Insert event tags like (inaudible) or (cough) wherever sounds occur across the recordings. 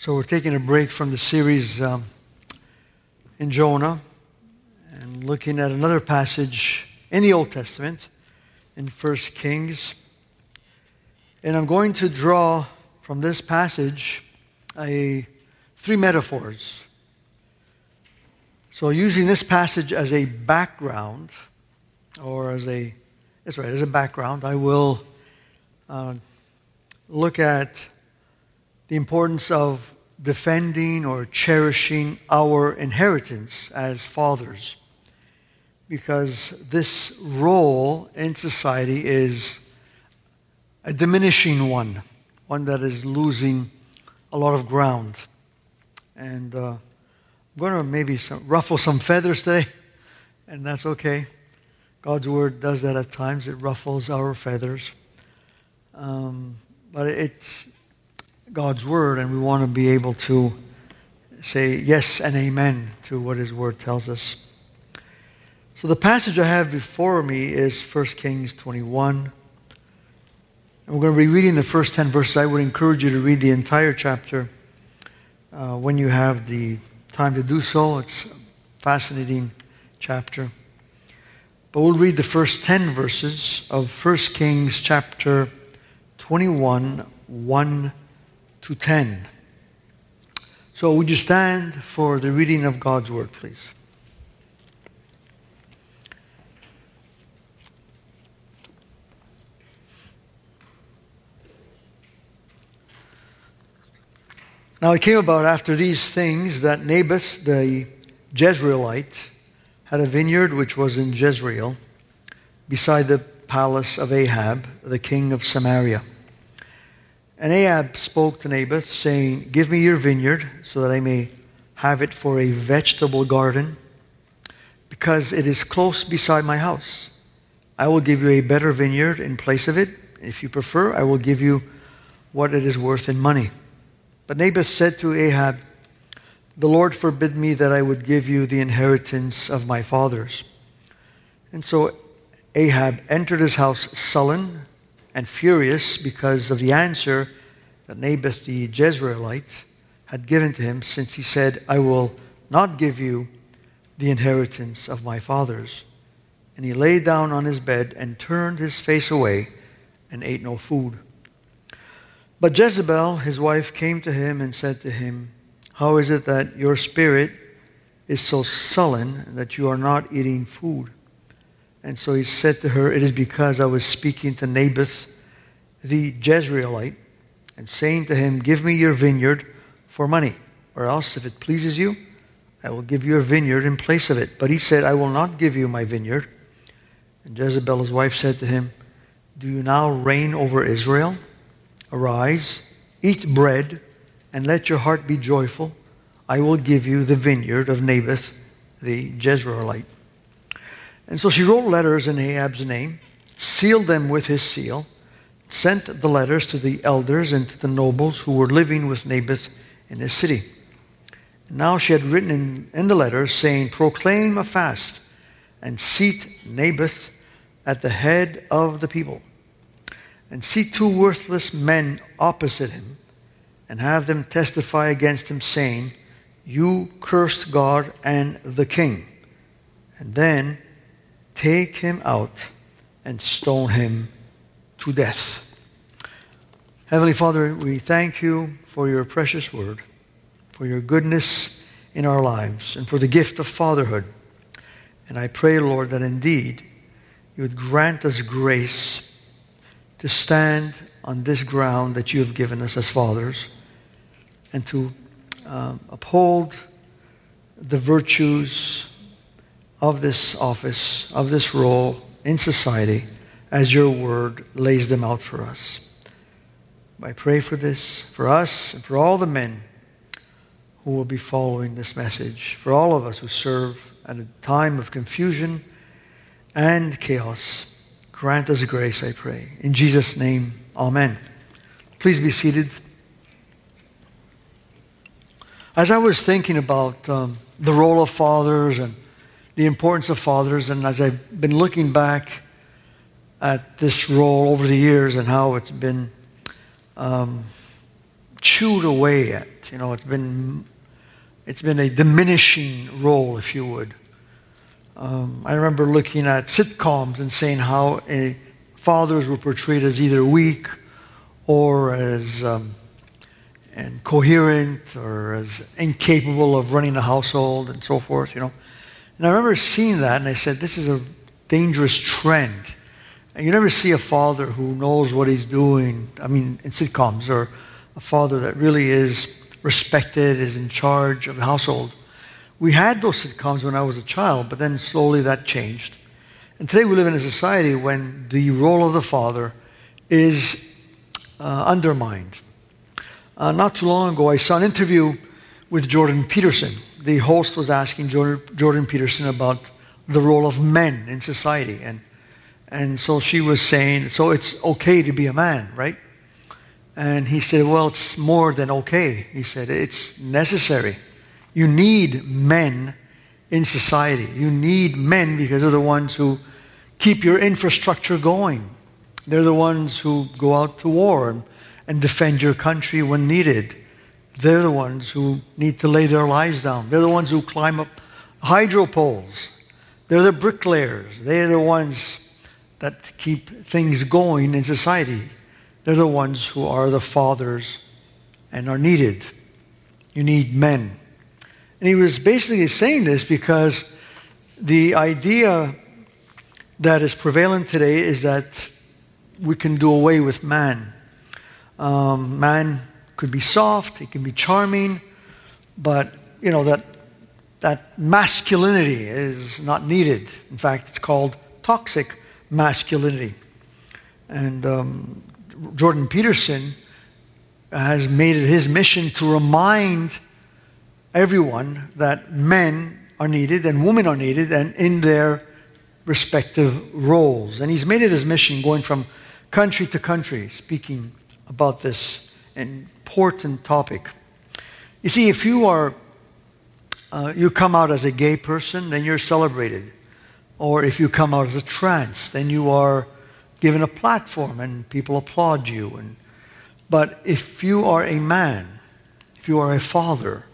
So we're taking a break from the series um, in Jonah and looking at another passage in the Old Testament in 1 Kings. And I'm going to draw from this passage a, three metaphors. So using this passage as a background, or as a, that's right, as a background, I will uh, look at the importance of defending or cherishing our inheritance as fathers. Because this role in society is a diminishing one, one that is losing a lot of ground. And uh, I'm going to maybe some, ruffle some feathers today, and that's okay. God's word does that at times, it ruffles our feathers. Um, but it's God's word, and we want to be able to say yes and amen to what his word tells us. So the passage I have before me is 1 Kings 21. And we're going to be reading the first 10 verses. I would encourage you to read the entire chapter uh, when you have the time to do so. It's a fascinating chapter. But we'll read the first 10 verses of 1 Kings chapter 21, 1 to 10. So would you stand for the reading of God's word, please? Now it came about after these things that Naboth the Jezreelite had a vineyard which was in Jezreel beside the palace of Ahab, the king of Samaria. And Ahab spoke to Naboth, saying, Give me your vineyard, so that I may have it for a vegetable garden, because it is close beside my house. I will give you a better vineyard in place of it. If you prefer, I will give you what it is worth in money. But Naboth said to Ahab, The Lord forbid me that I would give you the inheritance of my fathers. And so Ahab entered his house sullen and furious because of the answer that Naboth the Jezreelite had given to him, since he said, I will not give you the inheritance of my fathers. And he lay down on his bed and turned his face away and ate no food. But Jezebel, his wife, came to him and said to him, How is it that your spirit is so sullen that you are not eating food? And so he said to her, It is because I was speaking to Naboth the Jezreelite and saying to him, Give me your vineyard for money, or else, if it pleases you, I will give you a vineyard in place of it. But he said, I will not give you my vineyard. And Jezebel, his wife, said to him, Do you now reign over Israel? Arise, eat bread, and let your heart be joyful. I will give you the vineyard of Naboth the Jezreelite. And so she wrote letters in Ahab's name, sealed them with his seal, sent the letters to the elders and to the nobles who were living with Naboth in his city. Now she had written in, in the letters, saying, Proclaim a fast and seat Naboth at the head of the people, and seat two worthless men opposite him, and have them testify against him, saying, You cursed God and the king. And then take him out and stone him to death. Heavenly Father, we thank you for your precious word, for your goodness in our lives, and for the gift of fatherhood. And I pray, Lord, that indeed you would grant us grace to stand on this ground that you have given us as fathers and to um, uphold the virtues of this office, of this role in society as your word lays them out for us. I pray for this, for us, and for all the men who will be following this message, for all of us who serve at a time of confusion and chaos. Grant us grace, I pray. In Jesus' name, amen. Please be seated. As I was thinking about um, the role of fathers and the importance of fathers. And as I've been looking back at this role over the years and how it's been um, chewed away at. You know, it's been, it's been a diminishing role, if you would. Um, I remember looking at sitcoms and saying how a, fathers were portrayed as either weak or as um, incoherent or as incapable of running a household and so forth, you know. And I remember seeing that and I said, this is a dangerous trend. And you never see a father who knows what he's doing, I mean, in sitcoms, or a father that really is respected, is in charge of the household. We had those sitcoms when I was a child, but then slowly that changed. And today we live in a society when the role of the father is uh, undermined. Uh, not too long ago, I saw an interview with Jordan Peterson. The host was asking Jordan Peterson about the role of men in society. And, and so she was saying, so it's okay to be a man, right? And he said, well, it's more than okay. He said, it's necessary. You need men in society. You need men because they're the ones who keep your infrastructure going. They're the ones who go out to war and, and defend your country when needed. They're the ones who need to lay their lives down. They're the ones who climb up hydro poles. They're the bricklayers. They're the ones that keep things going in society. They're the ones who are the fathers and are needed. You need men. And he was basically saying this because the idea that is prevalent today is that we can do away with man. Um, man could be soft, it can be charming, but you know that that masculinity is not needed. In fact, it's called toxic masculinity. And um, Jordan Peterson has made it his mission to remind everyone that men are needed and women are needed and in their respective roles. And he's made it his mission going from country to country speaking about this important topic. You see, if you are uh, you come out as a gay person, then you're celebrated. Or if you come out as a trans, then you are given a platform and people applaud you. And, but if you are a man, if you are a father,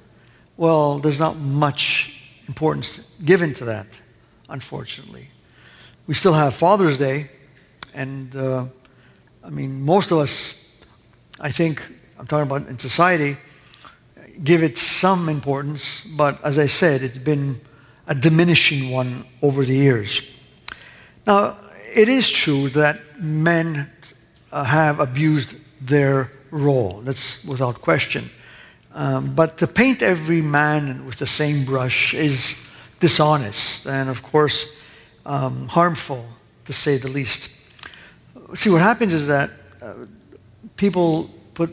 well, there's not much importance given to that, unfortunately. We still have Father's Day, and uh, I mean, most of us, I think, I'm talking about in society, give it some importance, but as I said, it's been a diminishing one over the years. Now, it is true that men uh, have abused their role. That's without question. Um, but to paint every man with the same brush is dishonest and, of course, um, harmful, to say the least. See, what happens is that uh, people put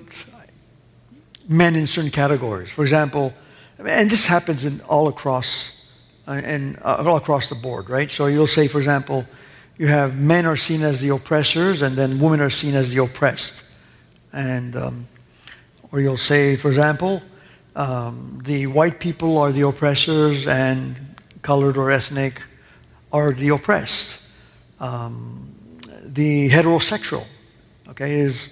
men in certain categories. For example, and this happens in all across uh, and uh, all across the board, right? So you'll say, for example, you have men are seen as the oppressors, and then women are seen as the oppressed, and um, or you'll say, for example, um, the white people are the oppressors, and colored or ethnic are the oppressed. Um, the heterosexual, okay, is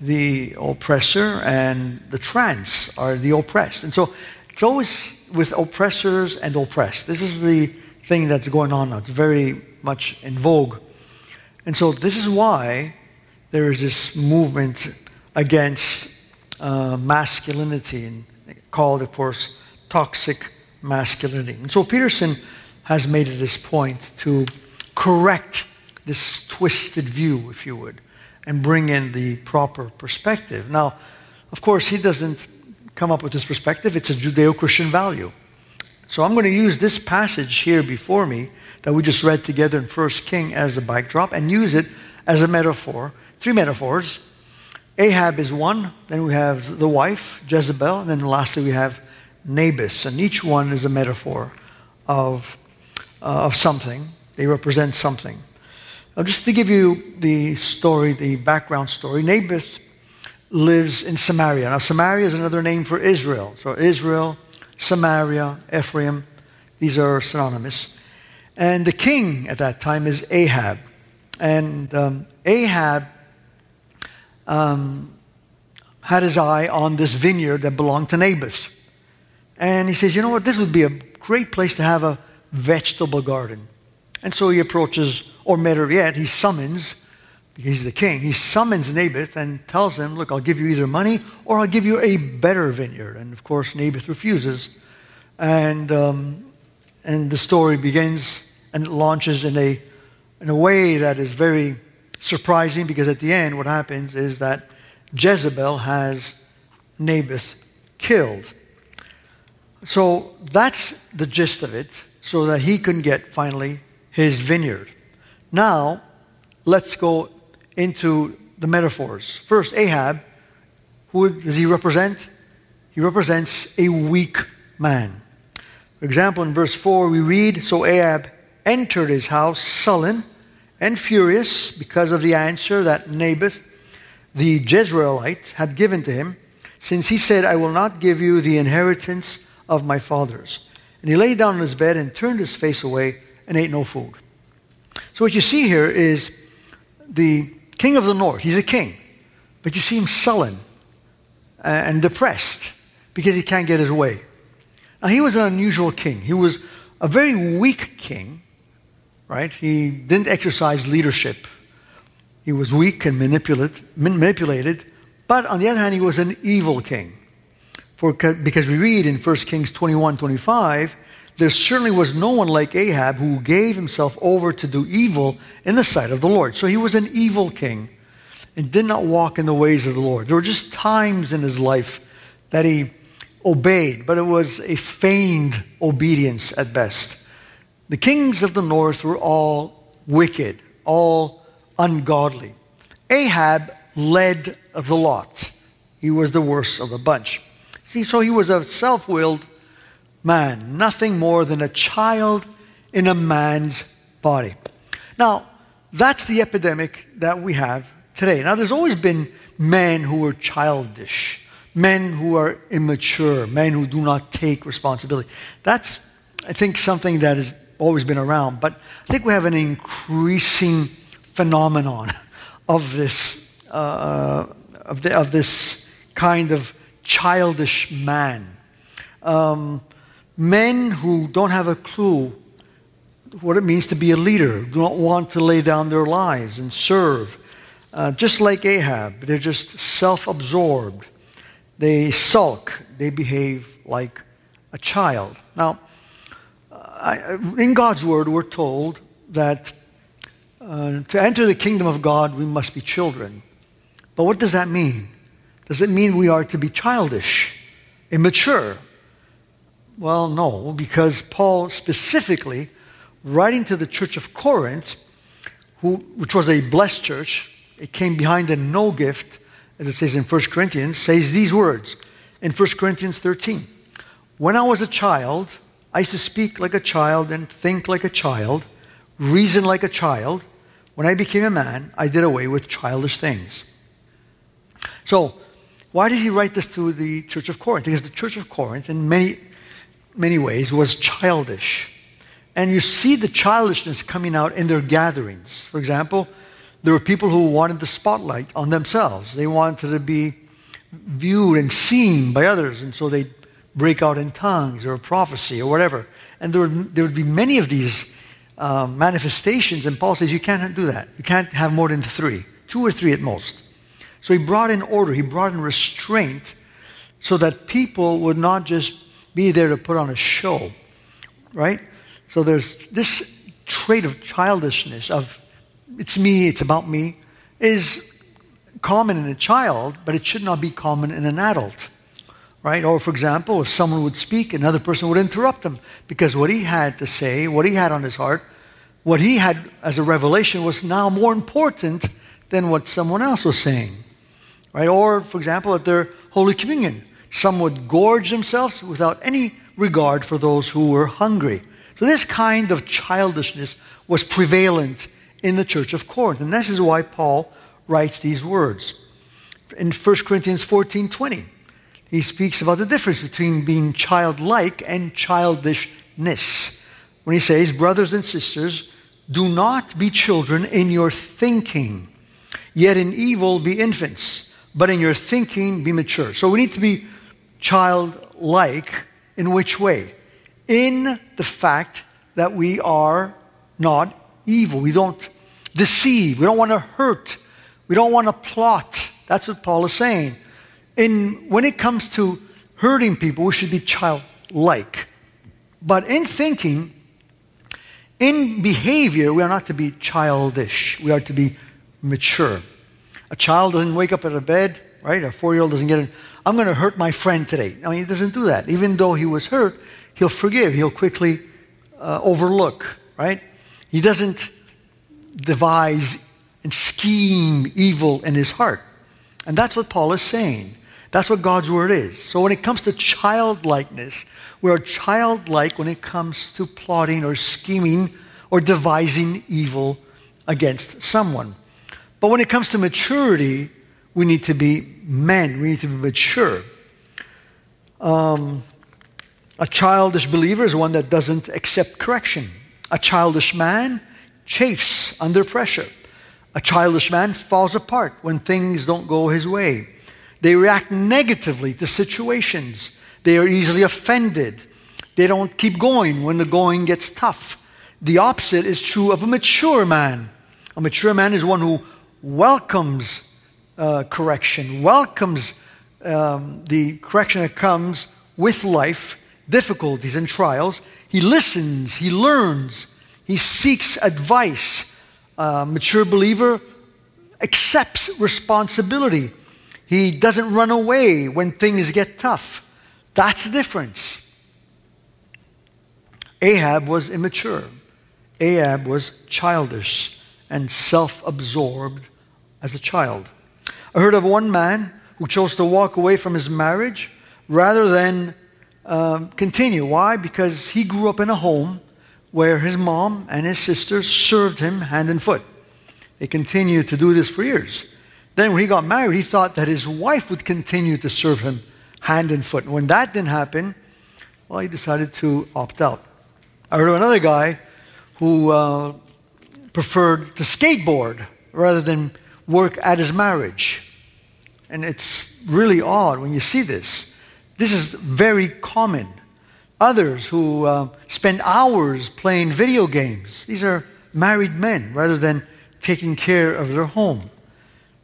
the oppressor and the trans are the oppressed. And so it's always with oppressors and oppressed. This is the thing that's going on now. It's very much in vogue. And so this is why there is this movement against uh, masculinity and called, of course, toxic masculinity. And so Peterson has made it his point to correct this twisted view, if you would and bring in the proper perspective. Now, of course, he doesn't come up with this perspective, it's a Judeo Christian value. So I'm going to use this passage here before me that we just read together in 1 King as a backdrop and use it as a metaphor. Three metaphors. Ahab is one, then we have the wife, Jezebel, and then lastly we have Naboth. And each one is a metaphor of, uh, of something. They represent something. Now, just to give you the story, the background story, Naboth lives in Samaria. Now, Samaria is another name for Israel. So, Israel, Samaria, Ephraim, these are synonymous. And the king at that time is Ahab. And um, Ahab um, had his eye on this vineyard that belonged to Naboth. And he says, you know what, this would be a great place to have a vegetable garden. And so he approaches, or better yet, he summons, because he's the king, he summons Naboth and tells him, look, I'll give you either money or I'll give you a better vineyard. And of course, Naboth refuses. And, um, and the story begins and it launches in a, in a way that is very surprising because at the end, what happens is that Jezebel has Naboth killed. So that's the gist of it, so that he can get finally his vineyard. Now, let's go into the metaphors. First, Ahab, who does he represent? He represents a weak man. For example, in verse 4, we read So Ahab entered his house sullen and furious because of the answer that Naboth, the Jezreelite, had given to him, since he said, I will not give you the inheritance of my fathers. And he lay down on his bed and turned his face away and ate no food. So what you see here is the king of the north. He's a king, but you see him sullen uh, and depressed because he can't get his way. Now he was an unusual king. He was a very weak king right? He didn't exercise leadership. He was weak and manipulated, but on the other hand, he was an evil king. For, because we read in 1 Kings 21 25, there certainly was no one like Ahab who gave himself over to do evil in the sight of the Lord. So he was an evil king and did not walk in the ways of the Lord. There were just times in his life that he obeyed, but it was a feigned obedience at best. The kings of the north were all wicked, all ungodly. Ahab led the lot. He was the worst of the bunch. See, so he was a self willed man, nothing more than a child in a man's body. Now, that's the epidemic that we have today. Now, there's always been men who are childish, men who are immature, men who do not take responsibility. That's, I think, something that has always been around, but I think we have an increasing phenomenon (laughs) of this, uh, of, the, of, this kind of childish man. Um, men who don't have a clue what it means to be a leader, do not want to lay down their lives and serve. Uh, just like Ahab, they're just self absorbed. They sulk, they behave like a child. Now, I, in God's word, we're told that uh, to enter the kingdom of God, we must be children. But what does that mean? Does it mean we are to be childish, immature? Well, no, because Paul specifically, writing to the church of Corinth, who, which was a blessed church, it came behind a no gift, as it says in 1 Corinthians, says these words in 1 Corinthians 13. When I was a child, I used to speak like a child and think like a child, reason like a child. When I became a man, I did away with childish things. So, why did he write this to the church of Corinth? Because the church of Corinth, in many, many ways, was childish. And you see the childishness coming out in their gatherings. For example, there were people who wanted the spotlight on themselves. They wanted to be viewed and seen by others, and so they break out in tongues or prophecy or whatever. And there would, there would be many of these um, manifestations, and Paul says you can't do that. You can't have more than three, two or three at most. So he brought in order, he brought in restraint so that people would not just be there to put on a show, right? So there's this trait of childishness, of it's me, it's about me, is common in a child, but it should not be common in an adult right? Or, for example, if someone would speak, another person would interrupt them because what he had to say, what he had on his heart, what he had as a revelation was now more important than what someone else was saying, right? Or, for example, at their Holy Communion, some would gorge themselves without any regard for those who were hungry. So, this kind of childishness was prevalent in the church of Corinth. And this is why Paul writes these words in 1 Corinthians 14 20 he speaks about the difference between being childlike and childishness. When he says, Brothers and sisters, do not be children in your thinking, yet in evil be infants. but in your thinking, be mature. So we need to be childlike in which way? In the fact that we are not evil. We don't deceive. We don't want to hurt. We don't want to plot. That's what Paul is saying. In, when it comes to hurting people, we should be childlike. But in thinking, in behavior, we are not to be childish. We are to be mature. A child doesn't wake up out of bed, right? A four year old doesn't get I'm going to hurt my friend today. I mean, he doesn't do that. Even though he was hurt, he'll forgive, he'll quickly uh, overlook, right? He doesn't devise and scheme evil in his heart. And that's what Paul is saying. That's what God's word is. So when it comes to childlikeness, we are childlike when it comes to plotting or scheming or devising evil against someone. But when it comes to maturity, we need to be men. We need to be mature. Um, a childish believer is one that doesn't accept correction. A childish man chafes under pressure. A childish man falls apart when things don't go his way. They react negatively to situations. They are easily offended. They don't keep going when the going gets tough. The opposite is true of a mature man. A mature man is one who welcomes uh, correction, welcomes um, the correction that comes with life, difficulties and trials. He listens, he learns, he seeks advice. A mature believer accepts responsibility. He doesn't run away when things get tough. That's the difference. Ahab was immature. Ahab was childish and self absorbed as a child. I heard of one man who chose to walk away from his marriage rather than um, continue. Why? Because he grew up in a home where his mom and his sister served him hand and foot. They continued to do this for years. Then, when he got married, he thought that his wife would continue to serve him hand and foot. And when that didn't happen, well, he decided to opt out. I heard of another guy who uh, preferred to skateboard rather than work at his marriage. And it's really odd when you see this. This is very common. Others who uh, spend hours playing video games, these are married men rather than taking care of their home.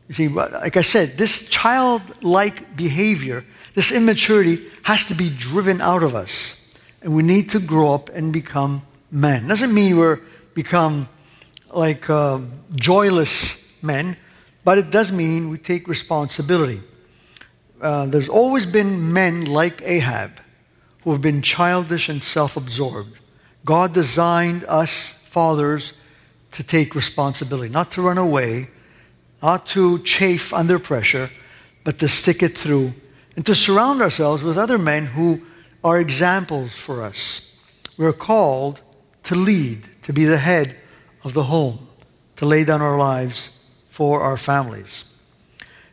You see, like I said, this childlike behavior, this immaturity has to be driven out of us. And we need to grow up and become men. Doesn't mean we're become like uh, joyless men, but it does mean we take responsibility. Uh, there's always been men like Ahab who have been childish and self absorbed. God designed us fathers to take responsibility, not to run away, not to chafe under pressure, but to stick it through and to surround ourselves with other men who are examples for us. We're called to lead, to be the head of the home, to lay down our lives for our families.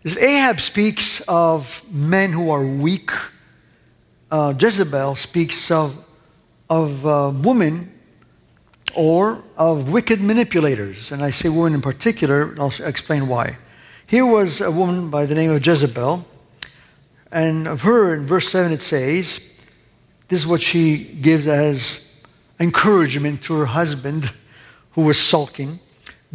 If Ahab speaks of men who are weak, uh, Jezebel speaks of, of uh, women or of wicked manipulators. And I say women in particular, and I'll explain why. Here was a woman by the name of Jezebel, and of her in verse 7 it says, this is what she gives as encouragement to her husband who was sulking.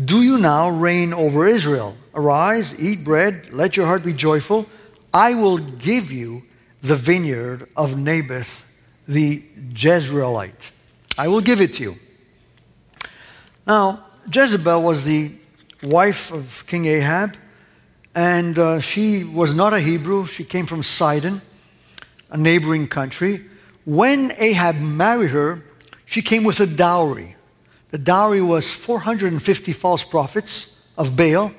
Do you now reign over Israel? Arise, eat bread, let your heart be joyful. I will give you the vineyard of Naboth the Jezreelite. I will give it to you. Now, Jezebel was the wife of King Ahab, and uh, she was not a Hebrew. She came from Sidon, a neighboring country. When Ahab married her, she came with a dowry. The dowry was 450 false prophets of Baal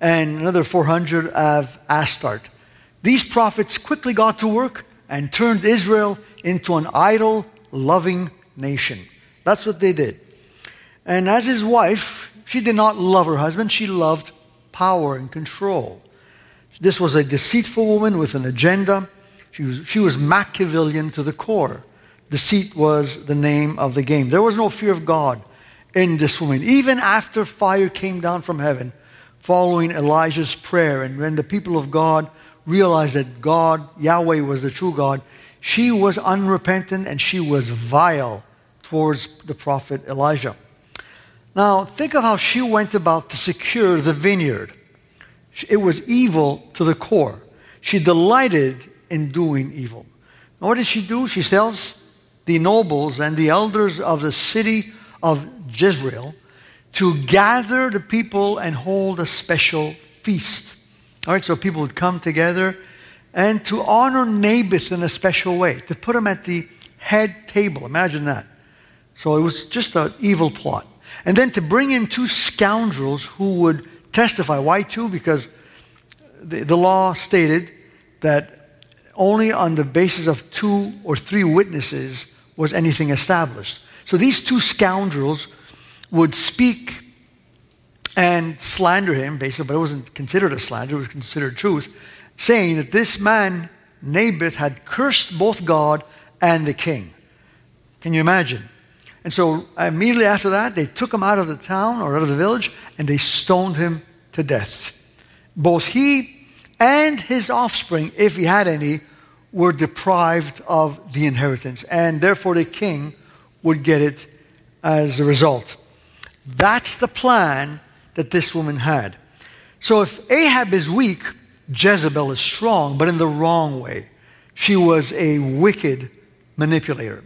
and another 400 of Astarte. These prophets quickly got to work and turned Israel into an idol loving nation. That's what they did. And as his wife, she did not love her husband, she loved power and control. This was a deceitful woman with an agenda. She was, she was Machiavellian to the core. Deceit was the name of the game. There was no fear of God in this woman. Even after fire came down from heaven following Elijah's prayer. And when the people of God realized that God, Yahweh, was the true God, she was unrepentant and she was vile towards the prophet Elijah. Now, think of how she went about to secure the vineyard. It was evil to the core. She delighted in doing evil. what did she do? She tells the nobles and the elders of the city of Jezreel to gather the people and hold a special feast. All right, so people would come together and to honor Naboth in a special way, to put him at the head table. Imagine that. So it was just an evil plot. And then to bring in two scoundrels who would testify. Why two? Because the, the law stated that only on the basis of two or three witnesses was anything established. So these two scoundrels would speak and slander him, basically, but it wasn't considered a slander, it was considered truth, saying that this man, Naboth, had cursed both God and the king. Can you imagine? And so immediately after that, they took him out of the town or out of the village and they stoned him to death. Both he and his offspring, if he had any, were deprived of the inheritance. And therefore, the king would get it as a result. That's the plan that this woman had. So if Ahab is weak, Jezebel is strong, but in the wrong way. She was a wicked manipulator.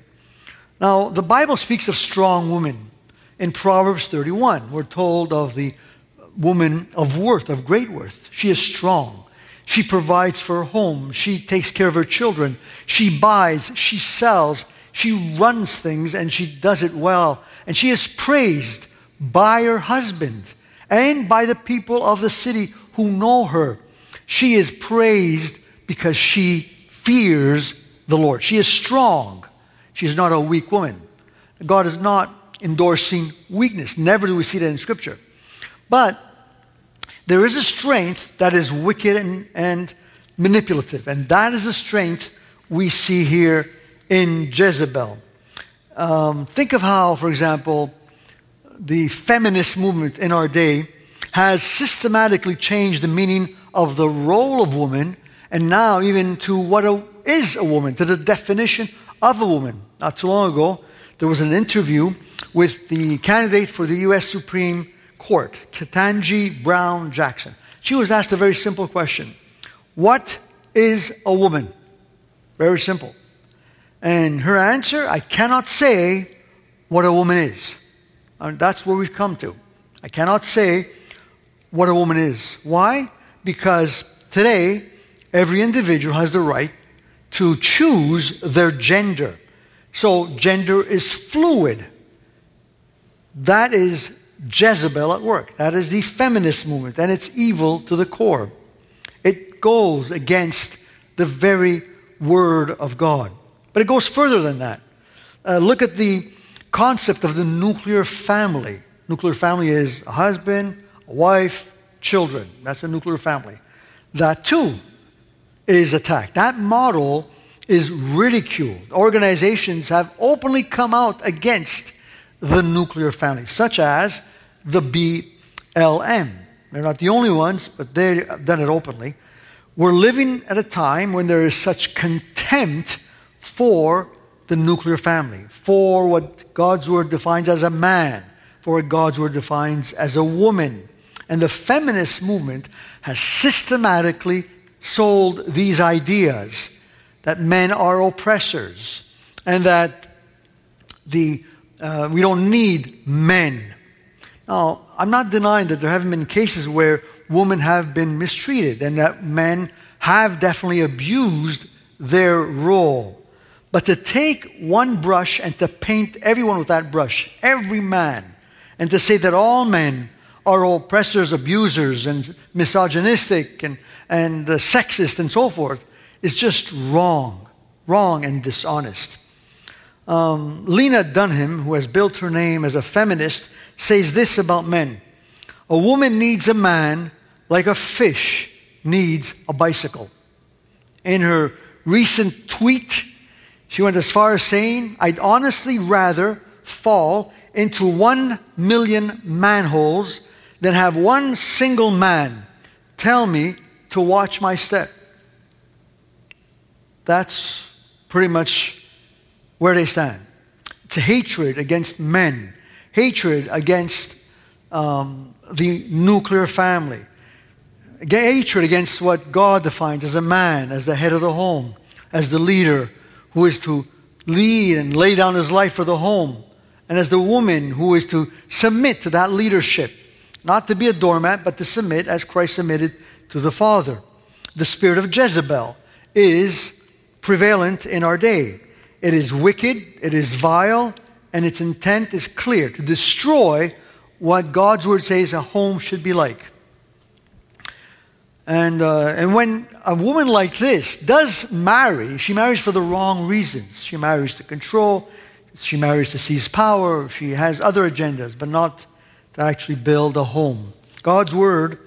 Now, the Bible speaks of strong women. In Proverbs 31, we're told of the woman of worth, of great worth. She is strong. She provides for her home. She takes care of her children. She buys. She sells. She runs things and she does it well. And she is praised by her husband and by the people of the city who know her. She is praised because she fears the Lord. She is strong. She is not a weak woman. God is not endorsing weakness. Never do we see that in Scripture. But there is a strength that is wicked and, and manipulative, and that is a strength we see here in Jezebel. Um, think of how, for example, the feminist movement in our day has systematically changed the meaning of the role of woman and now even to what a, is a woman, to the definition of a woman. Not too long ago, there was an interview with the candidate for the U.S. Supreme Court, Ketanji Brown Jackson. She was asked a very simple question What is a woman? Very simple. And her answer, I cannot say what a woman is. And that's where we've come to. I cannot say what a woman is. Why? Because today, every individual has the right to choose their gender. So, gender is fluid. That is Jezebel at work. That is the feminist movement, and it's evil to the core. It goes against the very word of God. But it goes further than that. Uh, look at the concept of the nuclear family. Nuclear family is a husband, a wife, children. That's a nuclear family. That too is attacked. That model is ridiculed. Organizations have openly come out against the nuclear family, such as the BLM. They're not the only ones, but they've done it openly. We're living at a time when there is such contempt for the nuclear family, for what God's word defines as a man, for what God's word defines as a woman. And the feminist movement has systematically sold these ideas that men are oppressors and that the, uh, we don't need men. Now, I'm not denying that there haven't been cases where women have been mistreated and that men have definitely abused their role. But to take one brush and to paint everyone with that brush, every man, and to say that all men are oppressors, abusers, and misogynistic and, and uh, sexist and so forth, is just wrong. Wrong and dishonest. Um, Lena Dunham, who has built her name as a feminist, says this about men A woman needs a man like a fish needs a bicycle. In her recent tweet, she went as far as saying, I'd honestly rather fall into one million manholes than have one single man tell me to watch my step. That's pretty much where they stand. It's hatred against men, hatred against um, the nuclear family, hatred against what God defines as a man, as the head of the home, as the leader who is to lead and lay down his life for the home, and as the woman who is to submit to that leadership, not to be a doormat, but to submit as Christ submitted to the Father. The spirit of Jezebel is prevalent in our day. It is wicked, it is vile, and its intent is clear to destroy what God's word says a home should be like. And, uh, and when a woman like this does marry, she marries for the wrong reasons. She marries to control, she marries to seize power, she has other agendas, but not to actually build a home. God's word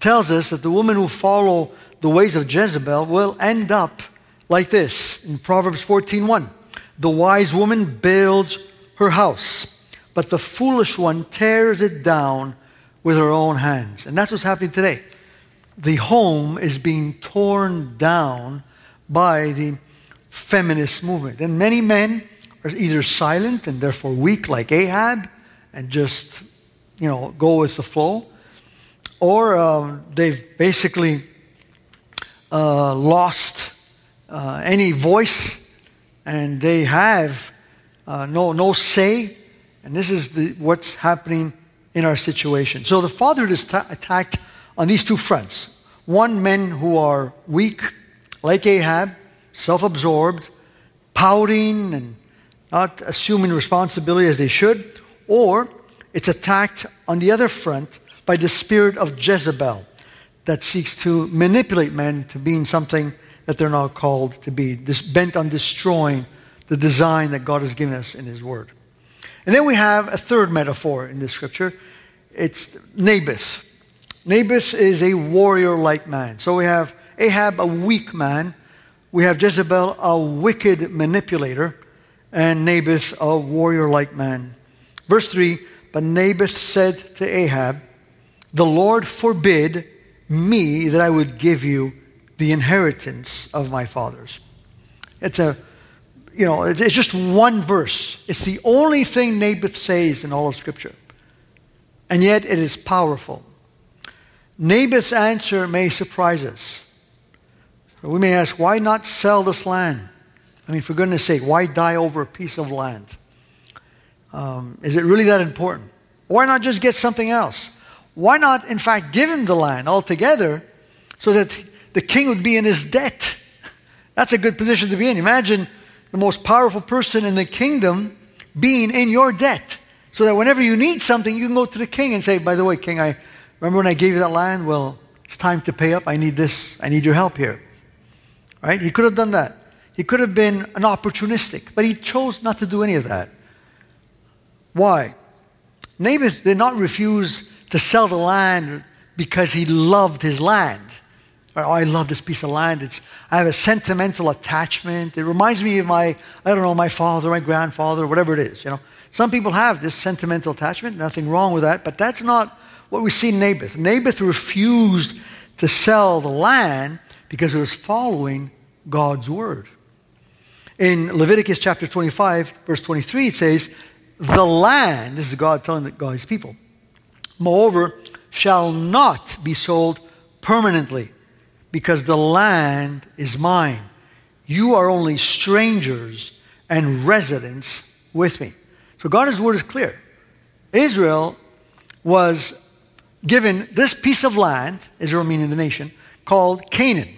tells us that the women who follow the ways of Jezebel will end up like this in Proverbs 14:1. The wise woman builds her house, but the foolish one tears it down with her own hands. And that's what's happening today. The home is being torn down by the feminist movement. And many men are either silent and therefore weak like Ahab and just, you know, go with the flow, or um, they've basically uh, lost uh, any voice and they have uh, no, no say. And this is the, what's happening in our situation. So the father is ta- attacked on these two fronts. One, men who are weak, like Ahab, self absorbed, pouting, and not assuming responsibility as they should. Or it's attacked on the other front by the spirit of Jezebel that seeks to manipulate men to being something that they're not called to be, this bent on destroying the design that God has given us in His Word. And then we have a third metaphor in this scripture. It's Naboth. Naboth is a warrior like man. So we have Ahab, a weak man. We have Jezebel, a wicked manipulator. And Naboth, a warrior like man. Verse 3 But Naboth said to Ahab, The Lord forbid me that I would give you the inheritance of my fathers. It's a you know, it's just one verse. It's the only thing Naboth says in all of Scripture. And yet it is powerful. Naboth's answer may surprise us. We may ask, why not sell this land? I mean, for goodness sake, why die over a piece of land? Um, is it really that important? Why not just get something else? Why not, in fact, give him the land altogether so that the king would be in his debt? (laughs) That's a good position to be in. Imagine the most powerful person in the kingdom being in your debt. So that whenever you need something, you can go to the king and say, By the way, king, I remember when I gave you that land? Well, it's time to pay up. I need this. I need your help here. Right? He could have done that. He could have been an opportunistic, but he chose not to do any of that. Why? Naboth did not refuse to sell the land because he loved his land. Oh, I love this piece of land. It's, I have a sentimental attachment. It reminds me of my, I don't know, my father, my grandfather, whatever it is. You know, some people have this sentimental attachment. Nothing wrong with that, but that's not what we see in Naboth. Naboth refused to sell the land because it was following God's word. In Leviticus chapter 25, verse 23, it says, "The land, this is God telling God's people, moreover, shall not be sold permanently." because the land is mine. You are only strangers and residents with me. So God's word is clear. Israel was given this piece of land, Israel meaning the nation, called Canaan.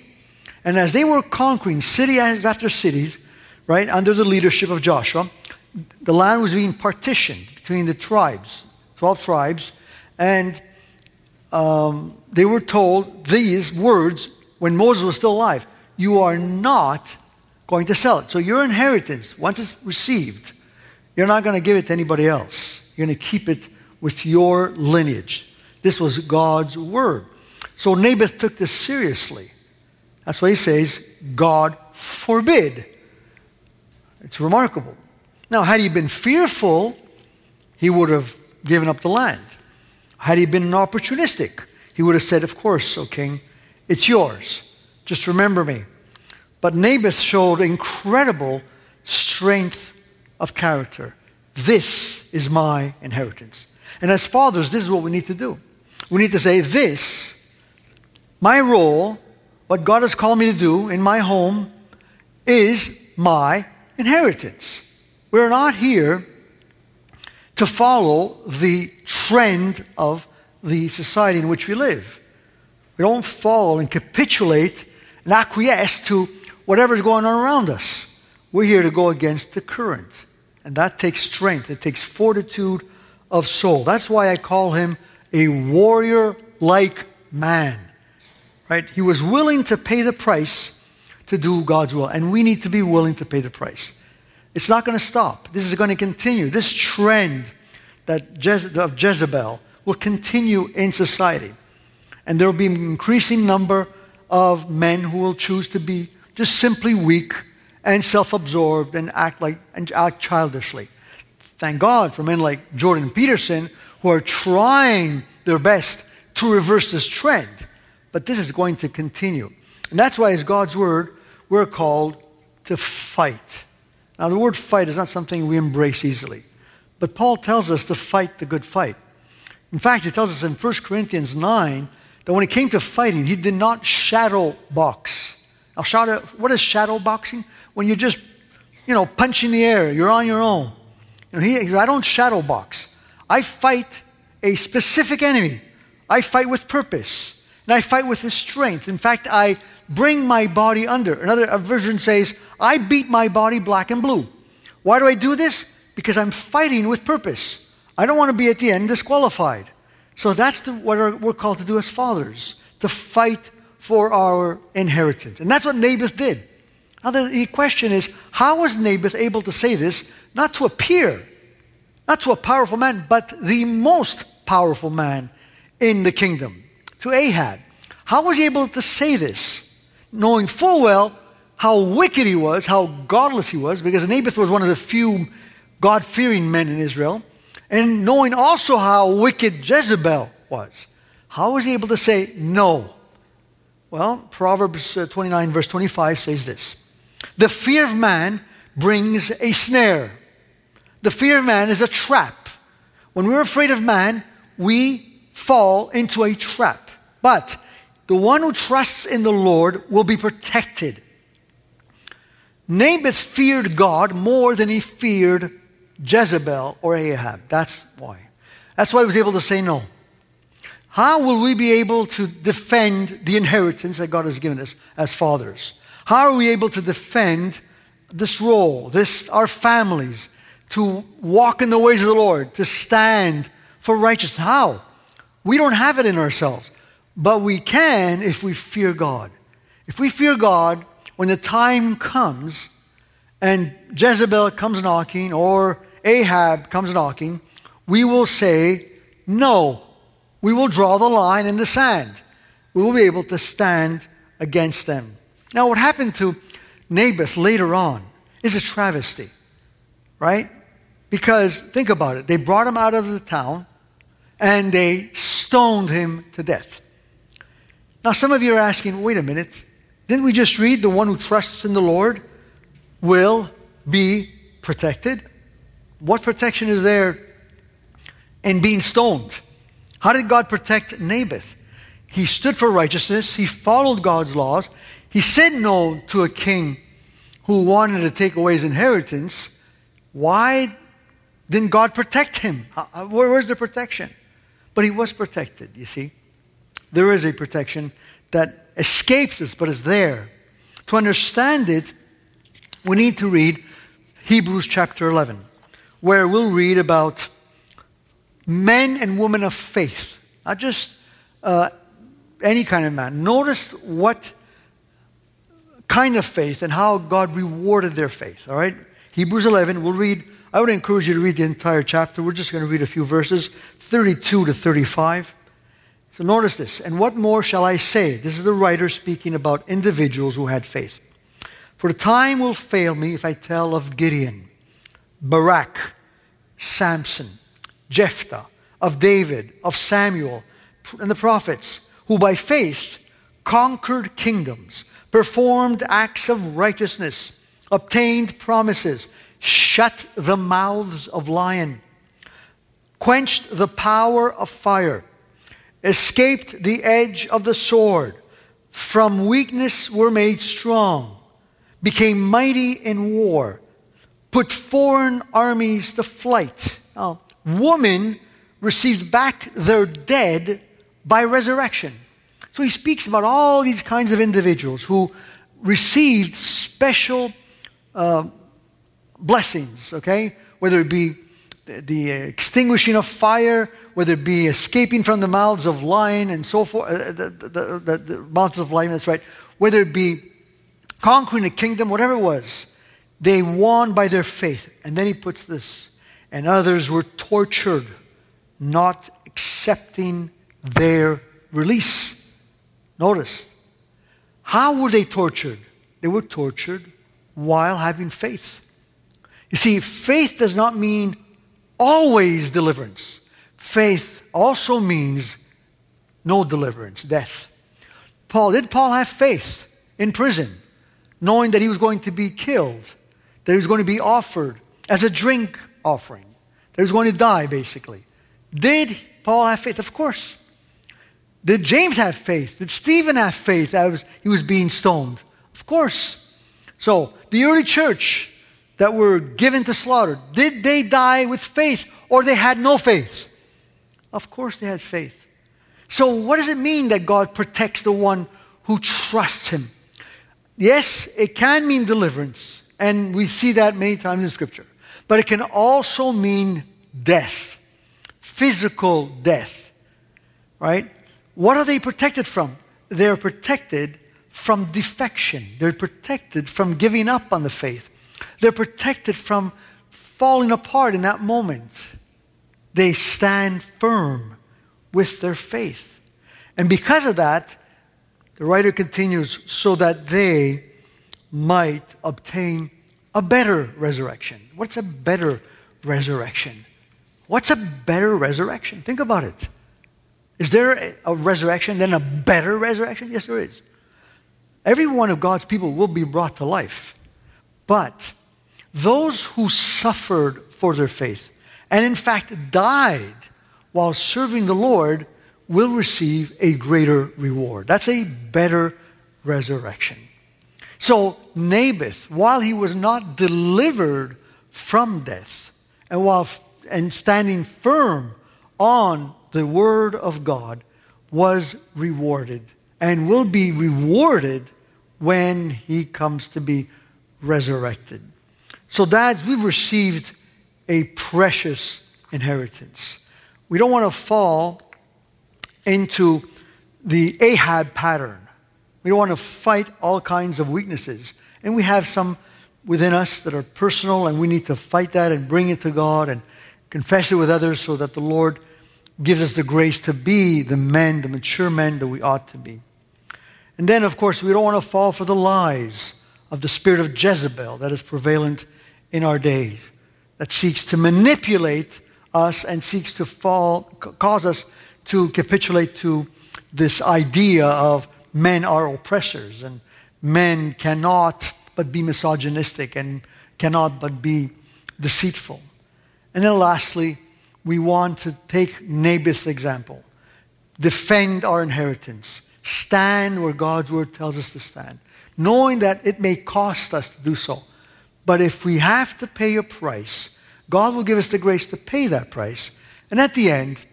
And as they were conquering city after city, right, under the leadership of Joshua, the land was being partitioned between the tribes, 12 tribes, and um, they were told these words when Moses was still alive, you are not going to sell it. So your inheritance, once it's received, you're not going to give it to anybody else. You're going to keep it with your lineage. This was God's word. So Naboth took this seriously. That's why he says, God forbid. It's remarkable. Now, had he been fearful, he would have given up the land. Had he been opportunistic, he would have said, Of course, O king, it's yours. Just remember me. But Naboth showed incredible strength of character. This is my inheritance. And as fathers, this is what we need to do. We need to say, This, my role, what God has called me to do in my home, is my inheritance. We're not here to follow the trend of the society in which we live. We don't fall and capitulate and acquiesce to whatever's going on around us. We're here to go against the current. And that takes strength, it takes fortitude of soul. That's why I call him a warrior like man. Right? He was willing to pay the price to do God's will, and we need to be willing to pay the price. It's not going to stop. This is going to continue. This trend that Jez- of Jezebel will continue in society. And there will be an increasing number of men who will choose to be just simply weak and self-absorbed and act like and act childishly. Thank God for men like Jordan Peterson who are trying their best to reverse this trend. But this is going to continue. And that's why, as God's word, we're called to fight. Now, the word fight is not something we embrace easily. But Paul tells us to fight the good fight. In fact, he tells us in 1 Corinthians 9 that when it came to fighting, he did not shadow box. Now, shadow, what is shadow boxing? When you're just, you know, punching the air, you're on your own. You know, he, I don't shadow box. I fight a specific enemy. I fight with purpose. And I fight with his strength. In fact, I bring my body under. Another version says, I beat my body black and blue. Why do I do this? Because I'm fighting with purpose. I don't want to be at the end disqualified. So that's the, what we're called to do as fathers, to fight for our inheritance. And that's what Naboth did. Now, the question is how was Naboth able to say this, not to appear, not to a powerful man, but the most powerful man in the kingdom, to Ahab? How was he able to say this, knowing full well how wicked he was, how godless he was, because Naboth was one of the few God fearing men in Israel, and knowing also how wicked Jezebel was? How was he able to say no? Well, Proverbs uh, 29, verse 25 says this The fear of man brings a snare. The fear of man is a trap. When we're afraid of man, we fall into a trap. But the one who trusts in the Lord will be protected. Naboth feared God more than he feared Jezebel or Ahab. That's why. That's why he was able to say no. How will we be able to defend the inheritance that God has given us as fathers? How are we able to defend this role, this our families, to walk in the ways of the Lord, to stand for righteousness? How? We don't have it in ourselves, but we can if we fear God. If we fear God, when the time comes and Jezebel comes knocking or Ahab comes knocking, we will say, No, we will draw the line in the sand. We will be able to stand against them. Now, what happened to Naboth later on is a travesty, right? Because think about it. They brought him out of the town and they stoned him to death. Now, some of you are asking, wait a minute. Didn't we just read the one who trusts in the Lord will be protected? What protection is there in being stoned? How did God protect Naboth? He stood for righteousness, he followed God's laws, he said no to a king who wanted to take away his inheritance. Why didn't God protect him? Where's the protection? But he was protected, you see. There is a protection that escapes us, but is there. To understand it, we need to read Hebrews chapter 11, where we'll read about men and women of faith, not just uh, any kind of man. Notice what kind of faith and how God rewarded their faith. All right? Hebrews 11, we'll read, I would encourage you to read the entire chapter. We're just going to read a few verses, 32 to 35. So notice this. And what more shall I say? This is the writer speaking about individuals who had faith. For the time will fail me if I tell of Gideon, Barak, Samson, Jephthah, of David, of Samuel, and the prophets, who by faith conquered kingdoms, performed acts of righteousness, obtained promises, shut the mouths of lions, quenched the power of fire, escaped the edge of the sword, from weakness were made strong, became mighty in war, put foreign armies to flight. Now, woman received back their dead by resurrection. So he speaks about all these kinds of individuals who received special uh, blessings, okay? Whether it be the extinguishing of fire, whether it be escaping from the mouths of lion and so forth, uh, the, the, the, the, mouths of lion, that's right, whether it be conquering a kingdom, whatever it was, they won by their faith. And then he puts this, and others were tortured, not accepting their release. Notice, how were they tortured? They were tortured while having faith. You see, faith does not mean always deliverance. Faith also means no deliverance, death. Paul, did Paul have faith in prison, knowing that he was going to be killed, that he was going to be offered as a drink offering, that he was going to die, basically? Did Paul have faith? Of course. Did James have faith? Did Stephen have faith as he was being stoned? Of course. So, the early church that were given to slaughter, did they die with faith or they had no faith? Of course they had faith. So, what does it mean that God protects the one who trusts him? Yes, it can mean deliverance, and we see that many times in Scripture. But it can also mean death, physical death, right? What are they protected from? They're protected from defection. They're protected from giving up on the faith. They're protected from falling apart in that moment. They stand firm with their faith. And because of that, the writer continues, so that they might obtain a better resurrection. What's a better resurrection? What's a better resurrection? Think about it. Is there a resurrection, then a better resurrection? Yes, there is. Every one of God's people will be brought to life. But those who suffered for their faith, and in fact died while serving the Lord, will receive a greater reward. That's a better resurrection. So, Naboth, while he was not delivered from death, and while and standing firm on the Word of God was rewarded and will be rewarded when he comes to be resurrected. So, dads, we've received a precious inheritance. We don't want to fall into the Ahab pattern. We don't want to fight all kinds of weaknesses. And we have some within us that are personal, and we need to fight that and bring it to God and confess it with others so that the Lord gives us the grace to be the men, the mature men that we ought to be. And then, of course, we don't want to fall for the lies of the spirit of Jezebel that is prevalent in our days, that seeks to manipulate us and seeks to fall, cause us to capitulate to this idea of men are oppressors and men cannot but be misogynistic and cannot but be deceitful. And then lastly, we want to take Naboth's example. Defend our inheritance. Stand where God's word tells us to stand, knowing that it may cost us to do so. But if we have to pay a price, God will give us the grace to pay that price. And at the end,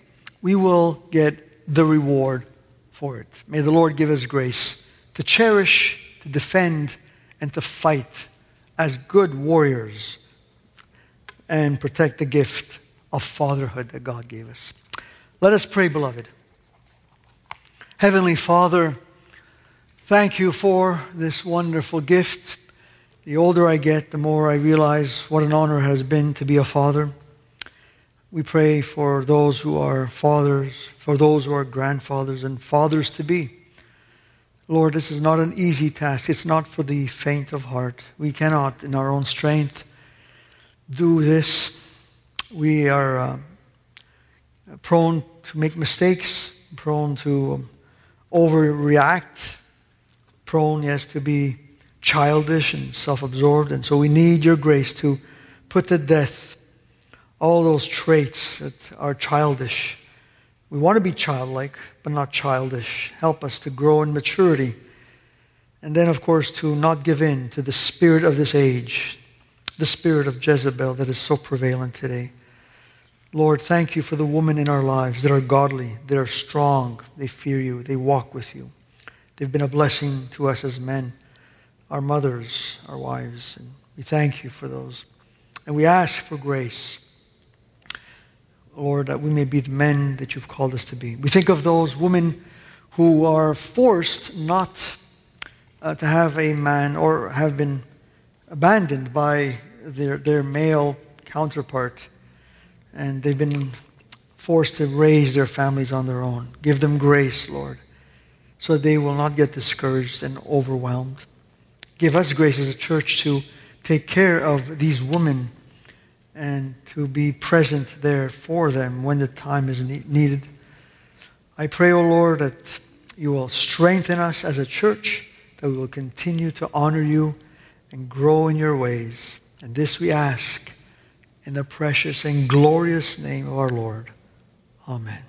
we will get the reward for it. May the Lord give us grace to cherish, to defend, and to fight as good warriors and protect the gift of fatherhood that God gave us. Let us pray, beloved. Heavenly Father, thank you for this wonderful gift. The older I get, the more I realize what an honor it has been to be a father. We pray for those who are fathers, for those who are grandfathers and fathers to be. Lord, this is not an easy task. It's not for the faint of heart. We cannot, in our own strength, do this we are uh, prone to make mistakes, prone to um, overreact, prone, yes, to be childish and self absorbed. And so we need your grace to put to death all those traits that are childish. We want to be childlike, but not childish. Help us to grow in maturity. And then, of course, to not give in to the spirit of this age, the spirit of Jezebel that is so prevalent today. Lord, thank you for the women in our lives that are godly, that are strong, they fear you, they walk with you. They've been a blessing to us as men, our mothers, our wives, and we thank you for those. And we ask for grace, Lord, that we may be the men that you've called us to be. We think of those women who are forced not uh, to have a man or have been abandoned by their, their male counterpart and they've been forced to raise their families on their own. Give them grace, Lord, so they will not get discouraged and overwhelmed. Give us grace as a church to take care of these women and to be present there for them when the time is needed. I pray, O oh Lord, that you will strengthen us as a church, that we will continue to honor you and grow in your ways. And this we ask in the precious and glorious name of our Lord. Amen.